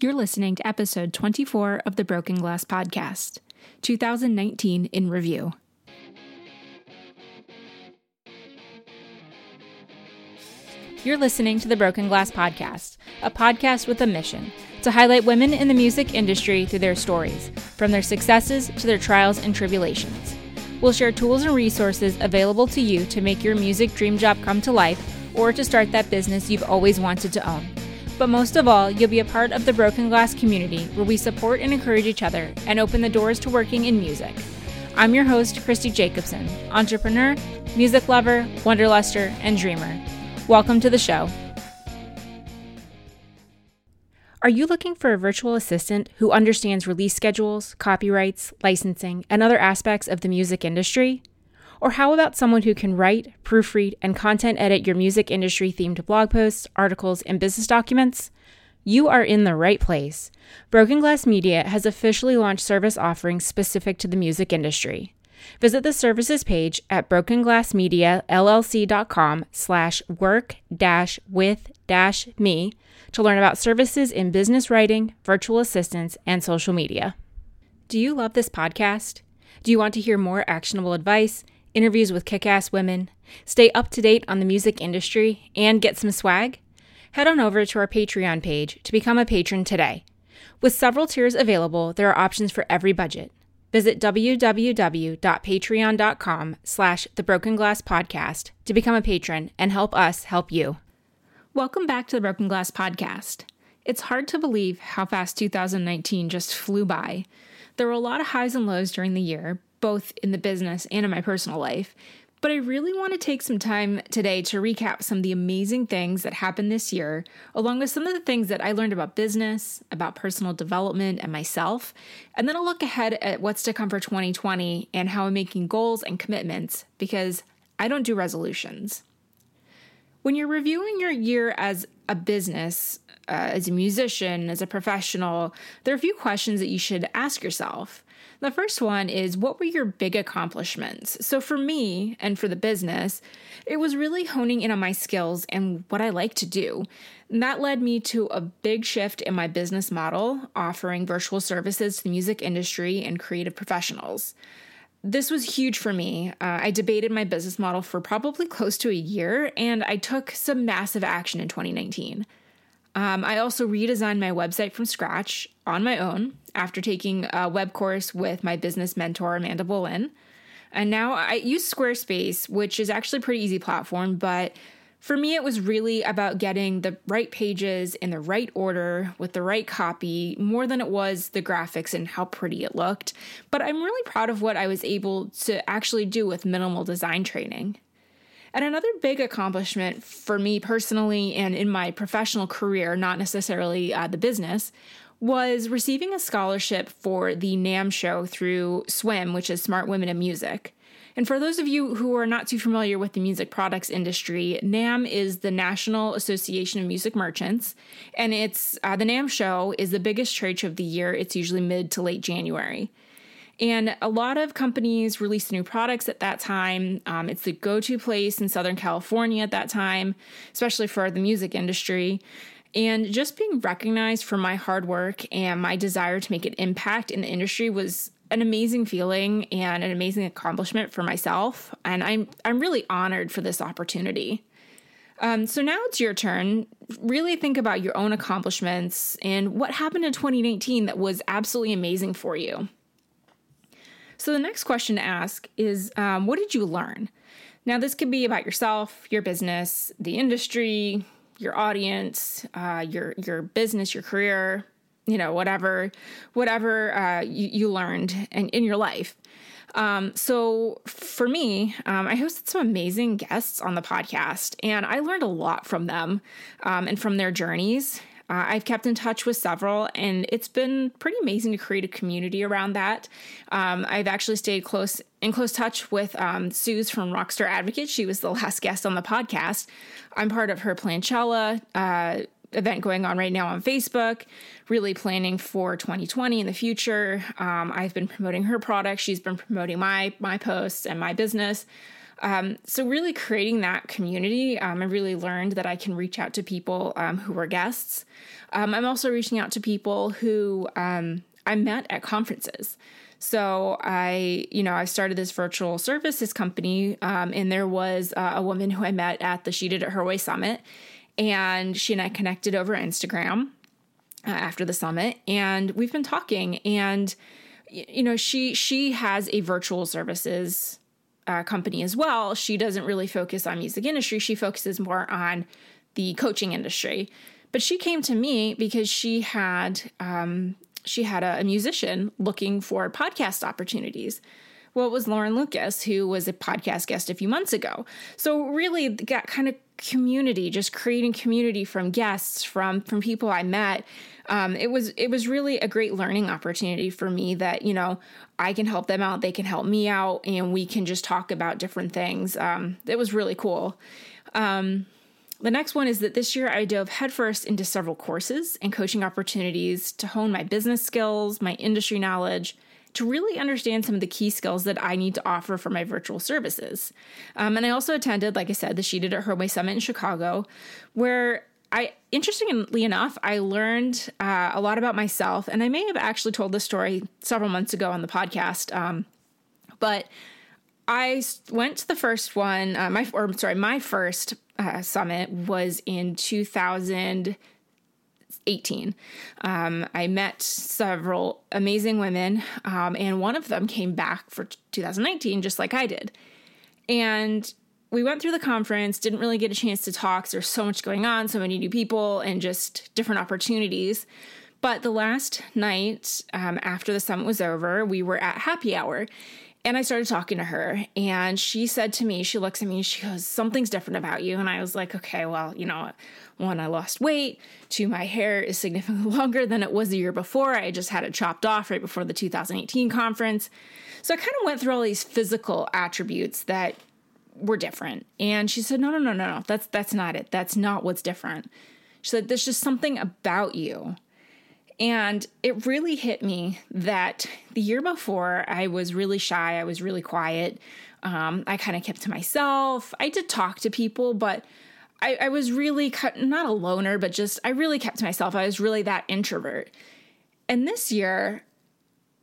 You're listening to episode 24 of the Broken Glass Podcast, 2019 in review. You're listening to the Broken Glass Podcast, a podcast with a mission to highlight women in the music industry through their stories, from their successes to their trials and tribulations. We'll share tools and resources available to you to make your music dream job come to life or to start that business you've always wanted to own. But most of all, you'll be a part of the Broken Glass community where we support and encourage each other and open the doors to working in music. I'm your host, Christy Jacobson, entrepreneur, music lover, wanderluster, and dreamer. Welcome to the show. Are you looking for a virtual assistant who understands release schedules, copyrights, licensing, and other aspects of the music industry? Or how about someone who can write, proofread, and content edit your music industry themed blog posts, articles, and business documents? You are in the right place. Broken Glass Media has officially launched service offerings specific to the music industry. Visit the services page at brokenglassmediallc.com slash work dash with dash me to learn about services in business writing, virtual assistants, and social media. Do you love this podcast? Do you want to hear more actionable advice, interviews with kick ass women, stay up to date on the music industry, and get some swag? Head on over to our Patreon page to become a patron today. With several tiers available, there are options for every budget. Visit www.patreon.com slash the Broken Glass Podcast to become a patron and help us help you. Welcome back to the Broken Glass Podcast. It's hard to believe how fast 2019 just flew by. There were a lot of highs and lows during the year, both in the business and in my personal life, but I really want to take some time today to recap some of the amazing things that happened this year, along with some of the things that I learned about business, about personal development, and myself. And then I'll look ahead at what's to come for 2020 and how I'm making goals and commitments because I don't do resolutions. When you're reviewing your year as a business, uh, as a musician, as a professional, there are a few questions that you should ask yourself. The first one is what were your big accomplishments? So, for me and for the business, it was really honing in on my skills and what I like to do. And that led me to a big shift in my business model, offering virtual services to the music industry and creative professionals. This was huge for me. Uh, I debated my business model for probably close to a year, and I took some massive action in 2019. Um, I also redesigned my website from scratch on my own after taking a web course with my business mentor, Amanda Boleyn. And now I use Squarespace, which is actually a pretty easy platform, but for me, it was really about getting the right pages in the right order with the right copy more than it was the graphics and how pretty it looked. But I'm really proud of what I was able to actually do with minimal design training. And another big accomplishment for me personally and in my professional career, not necessarily uh, the business, was receiving a scholarship for the NAMM show through SWIM, which is Smart Women in Music. And for those of you who are not too familiar with the music products industry, NAMM is the National Association of Music Merchants, and it's uh, the NAMM show is the biggest trade show of the year. It's usually mid to late January. And a lot of companies released new products at that time. Um, it's the go to place in Southern California at that time, especially for the music industry. And just being recognized for my hard work and my desire to make an impact in the industry was an amazing feeling and an amazing accomplishment for myself. And I'm I'm really honored for this opportunity. Um, so now it's your turn. Really think about your own accomplishments and what happened in 2019 that was absolutely amazing for you. So the next question to ask is, um, what did you learn? Now this could be about yourself, your business, the industry, your audience, uh, your your business, your career, you know, whatever whatever uh, you, you, learned in, in your life. Um, so for me, um, I hosted some amazing guests on the podcast, and I learned a lot from them um, and from their journeys. Uh, I've kept in touch with several, and it's been pretty amazing to create a community around that. Um, I've actually stayed close in close touch with um, Suze from Rockstar Advocate. She was the last guest on the podcast. I'm part of her Planchella. Uh, event going on right now on Facebook, really planning for 2020 in the future. Um, I've been promoting her product. She's been promoting my my posts and my business. Um, so, really creating that community, um, I really learned that I can reach out to people um, who were guests. Um, I'm also reaching out to people who um, I met at conferences. So I, you know, I started this virtual services company, um, and there was uh, a woman who I met at the She Did It Her Way Summit, and she and I connected over Instagram uh, after the summit, and we've been talking. And you know, she she has a virtual services uh, company as well. She doesn't really focus on music industry; she focuses more on the coaching industry. But she came to me because she had um, she had a, a musician looking for podcast opportunities. Well, it was Lauren Lucas, who was a podcast guest a few months ago. So really got kind of community, just creating community from guests, from from people I met. Um, it was it was really a great learning opportunity for me that you know I can help them out, they can help me out, and we can just talk about different things. Um, it was really cool. Um, the next one is that this year I dove headfirst into several courses and coaching opportunities to hone my business skills, my industry knowledge, to really understand some of the key skills that I need to offer for my virtual services. Um, and I also attended, like I said, the She Did It Her Way Summit in Chicago, where I, interestingly enough, I learned uh, a lot about myself. And I may have actually told this story several months ago on the podcast. Um, but I went to the first one, uh, my or sorry, my first uh, summit was in 2018. Um, I met several amazing women, um, and one of them came back for 2019, just like I did. And we went through the conference, didn't really get a chance to talk. There's so much going on, so many new people, and just different opportunities. But the last night um, after the summit was over, we were at happy hour and I started talking to her, and she said to me, she looks at me she goes, Something's different about you. And I was like, Okay, well, you know, one, I lost weight. Two, my hair is significantly longer than it was the year before. I just had it chopped off right before the 2018 conference. So I kind of went through all these physical attributes that were different. And she said, No, no, no, no, no. That's that's not it. That's not what's different. She said, There's just something about you and it really hit me that the year before, I was really shy, I was really quiet. Um, I kind of kept to myself. I did talk to people, but I, I was really not a loner, but just I really kept to myself. I was really that introvert. And this year,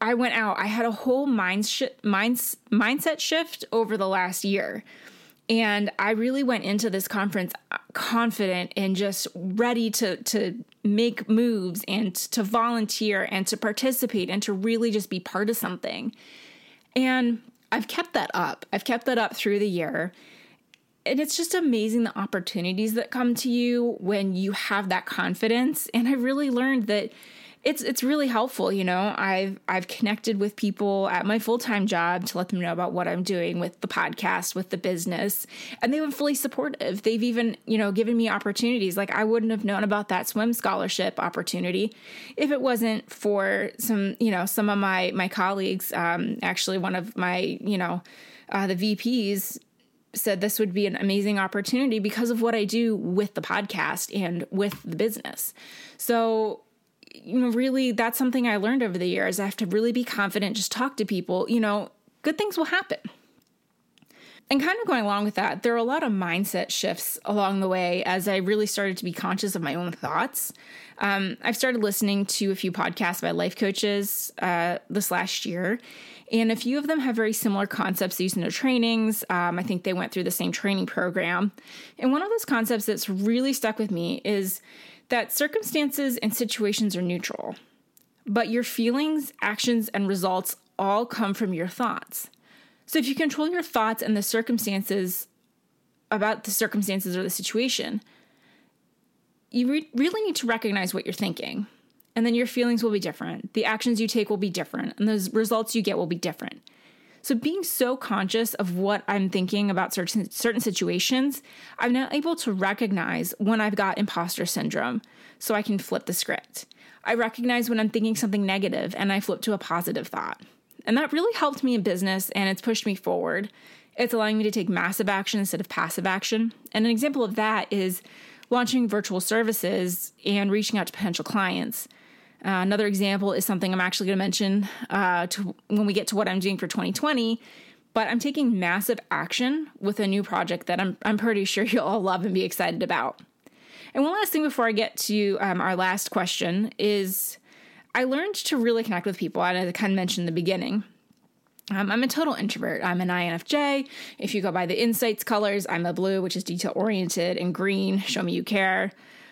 I went out. I had a whole mind sh- minds- mindset shift over the last year. And I really went into this conference uh, confident and just ready to to make moves and to volunteer and to participate and to really just be part of something. And I've kept that up. I've kept that up through the year. And it's just amazing the opportunities that come to you when you have that confidence. And I really learned that it's it's really helpful you know? I've i've connected with people at my full-time job to let them know about what i'm doing with the podcast with the business and they've been fully supportive. They've even you know given me opportunities. Like i wouldn't have known about that swim scholarship opportunity if it wasn't for some you know some of my my colleagues. Um, actually one of my you know uh, the vps said this would be an amazing opportunity because of what I do with the podcast and with the business. So you know, really, that's something I learned over the years. I have to really be confident, just talk to people, you know, good things will happen. And kind of going along with that, there are a lot of mindset shifts along the way as I really started to be conscious of my own thoughts. Um, I've started listening to a few podcasts by life coaches uh, this last year, and a few of them have very similar concepts used in their trainings. Um, I think they went through the same training program. And one of those concepts that's really stuck with me is that circumstances and situations are neutral, but your feelings, actions, and results all come from your thoughts. So if you control your thoughts and the circumstances about the circumstances or the situation, you re- really need to recognize what you're thinking. And then your feelings will be different. The actions you take will be different, and the results you get will be different. So being so conscious of what I'm thinking about certain certain situations, I'm now able to recognize when I've got imposter syndrome so I can flip the script. I recognize when I'm thinking something negative and I flip to a positive thought. And that really helped me in business and it's pushed me forward. It's allowing me to take massive action instead of passive action. And an example of that is launching virtual services and reaching out to potential clients. Uh, another example is something I'm actually going to mention uh, when we get to what I'm doing for 2020. but I'm taking massive action with a new project that I'm, I'm pretty sure you'll all love and be excited about. And one last thing before I get to um, our last question is I learned to really connect with people, I kind of mentioned in the beginning. Um, I'm a total introvert. I'm an INFJ. If you go by the Insights colors, I'm a blue, which is detail oriented, and green, show me you care.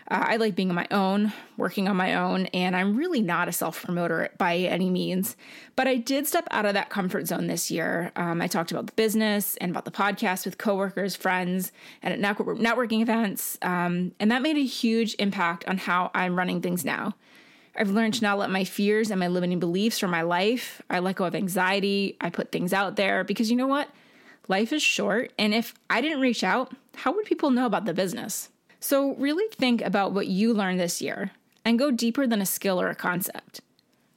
Uh, I like being on my own, working on my own, and I'm really not a self promoter by any means. But I did step out of that comfort zone this year. Um, I talked about the business and about the podcast with coworkers, friends, and at network- networking events. Um, and that made a huge impact on how I'm running things now. I've learned to not let my fears and my limiting beliefs from my life. I let go of anxiety. I put things out there because you know what? Life is short. And if I didn't reach out, how would people know about the business? So, really think about what you learned this year and go deeper than a skill or a concept.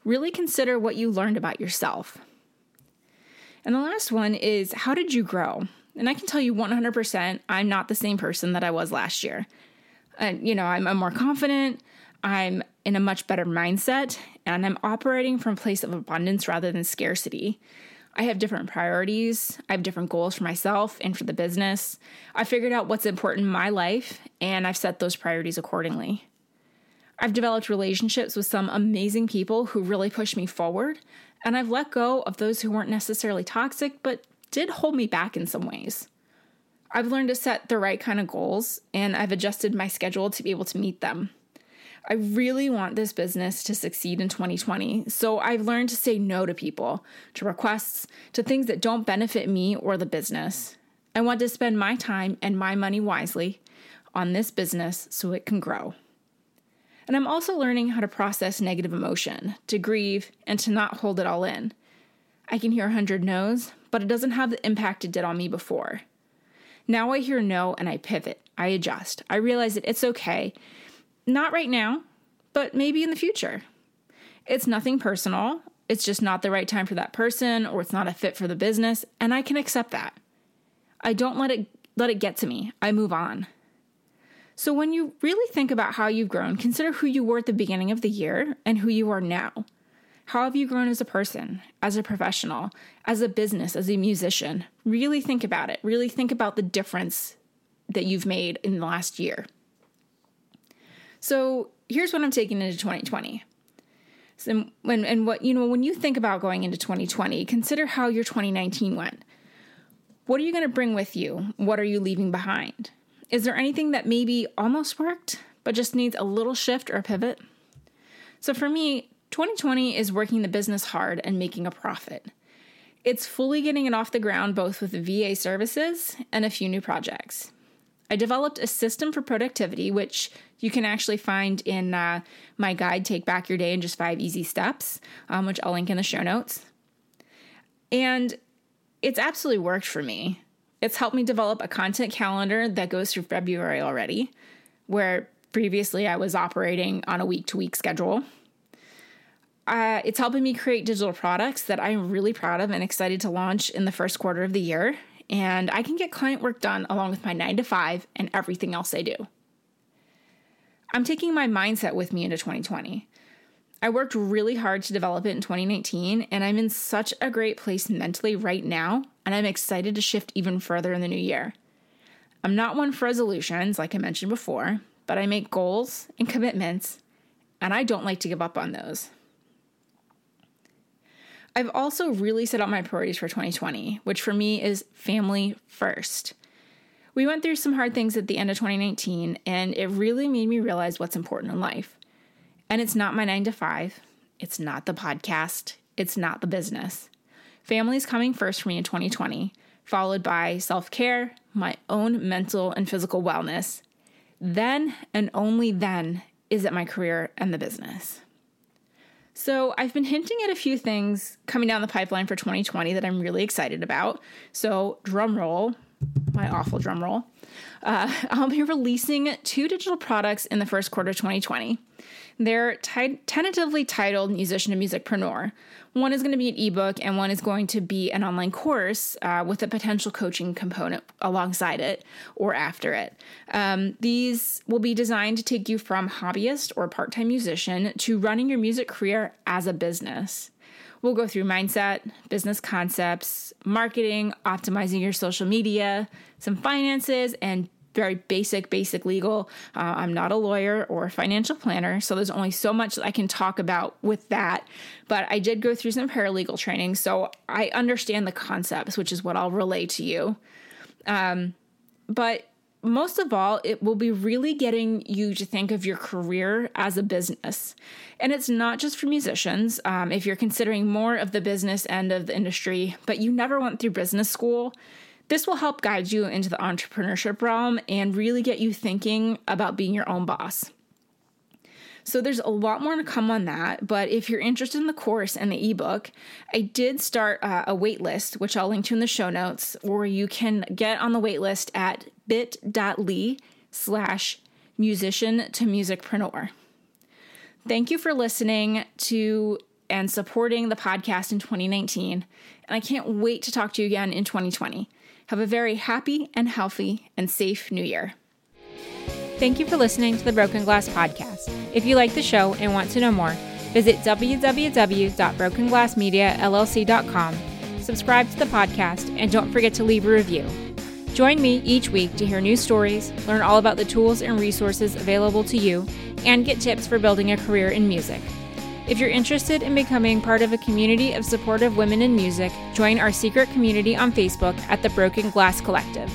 Really consider what you learned about yourself. And the last one is how did you grow? And I can tell you 100% I'm not the same person that I was last year. And, you know, I'm, I'm more confident, I'm in a much better mindset, and I'm operating from a place of abundance rather than scarcity. I have different priorities. I have different goals for myself and for the business. I figured out what's important in my life and I've set those priorities accordingly. I've developed relationships with some amazing people who really push me forward, and I've let go of those who weren't necessarily toxic but did hold me back in some ways. I've learned to set the right kind of goals and I've adjusted my schedule to be able to meet them. I really want this business to succeed in 2020. So I've learned to say no to people, to requests, to things that don't benefit me or the business. I want to spend my time and my money wisely on this business so it can grow. And I'm also learning how to process negative emotion, to grieve, and to not hold it all in. I can hear a hundred no's, but it doesn't have the impact it did on me before. Now I hear no and I pivot. I adjust. I realize that it's okay not right now, but maybe in the future. It's nothing personal. It's just not the right time for that person or it's not a fit for the business, and I can accept that. I don't let it let it get to me. I move on. So when you really think about how you've grown, consider who you were at the beginning of the year and who you are now. How have you grown as a person, as a professional, as a business, as a musician? Really think about it. Really think about the difference that you've made in the last year. So here's what I'm taking into 2020. So when and what you know when you think about going into 2020, consider how your 2019 went. What are you going to bring with you? What are you leaving behind? Is there anything that maybe almost worked but just needs a little shift or a pivot? So for me, 2020 is working the business hard and making a profit. It's fully getting it off the ground both with VA services and a few new projects. I developed a system for productivity, which you can actually find in uh, my guide, Take Back Your Day in Just Five Easy Steps, um, which I'll link in the show notes. And it's absolutely worked for me. It's helped me develop a content calendar that goes through February already, where previously I was operating on a week to week schedule. Uh, it's helping me create digital products that I'm really proud of and excited to launch in the first quarter of the year and I can get client work done along with my nine to five and everything else I do. I'm taking my mindset with me into 2020. I worked really hard to develop it in 2019, and I'm in such a great place mentally right now, and I'm excited to shift even further in the new year. I'm not one for resolutions, like I mentioned before, but I make goals and commitments, and I don't like to give up on those. I've also really set out my priorities for 2020, which for me is family first. We went through some hard things at the end of 2019, and it really made me realize what's important in life. And it's not my nine to five, it's not the podcast, it's not the business. Family is coming first for me in 2020, followed by self care, my own mental and physical wellness. Then and only then is it my career and the business. So, I've been hinting at a few things coming down the pipeline for 2020 that I'm really excited about. So, drum roll, my awful drum roll. Uh, I'll be releasing two digital products in the first quarter of 2020. They're t- tentatively titled Musician to Musicpreneur. One is going to be an ebook, and one is going to be an online course uh, with a potential coaching component alongside it or after it. Um, these will be designed to take you from hobbyist or part time musician to running your music career as a business. We'll go through mindset, business concepts, marketing, optimizing your social media, some finances, and very basic, basic legal. Uh, I'm not a lawyer or a financial planner, so there's only so much I can talk about with that. But I did go through some paralegal training, so I understand the concepts, which is what I'll relay to you. Um, but most of all, it will be really getting you to think of your career as a business. And it's not just for musicians. Um, if you're considering more of the business end of the industry, but you never went through business school, this will help guide you into the entrepreneurship realm and really get you thinking about being your own boss. So there's a lot more to come on that, but if you're interested in the course and the ebook, I did start uh, a wait list, which I'll link to in the show notes, where you can get on the wait list at bit.ly slash musician to musicpreneur. Thank you for listening to and supporting the podcast in 2019, and I can't wait to talk to you again in 2020. Have a very happy and healthy and safe new year. Thank you for listening to the Broken Glass Podcast. If you like the show and want to know more, visit www.brokenglassmediallc.com, subscribe to the podcast, and don't forget to leave a review. Join me each week to hear new stories, learn all about the tools and resources available to you, and get tips for building a career in music. If you're interested in becoming part of a community of supportive women in music, join our secret community on Facebook at the Broken Glass Collective.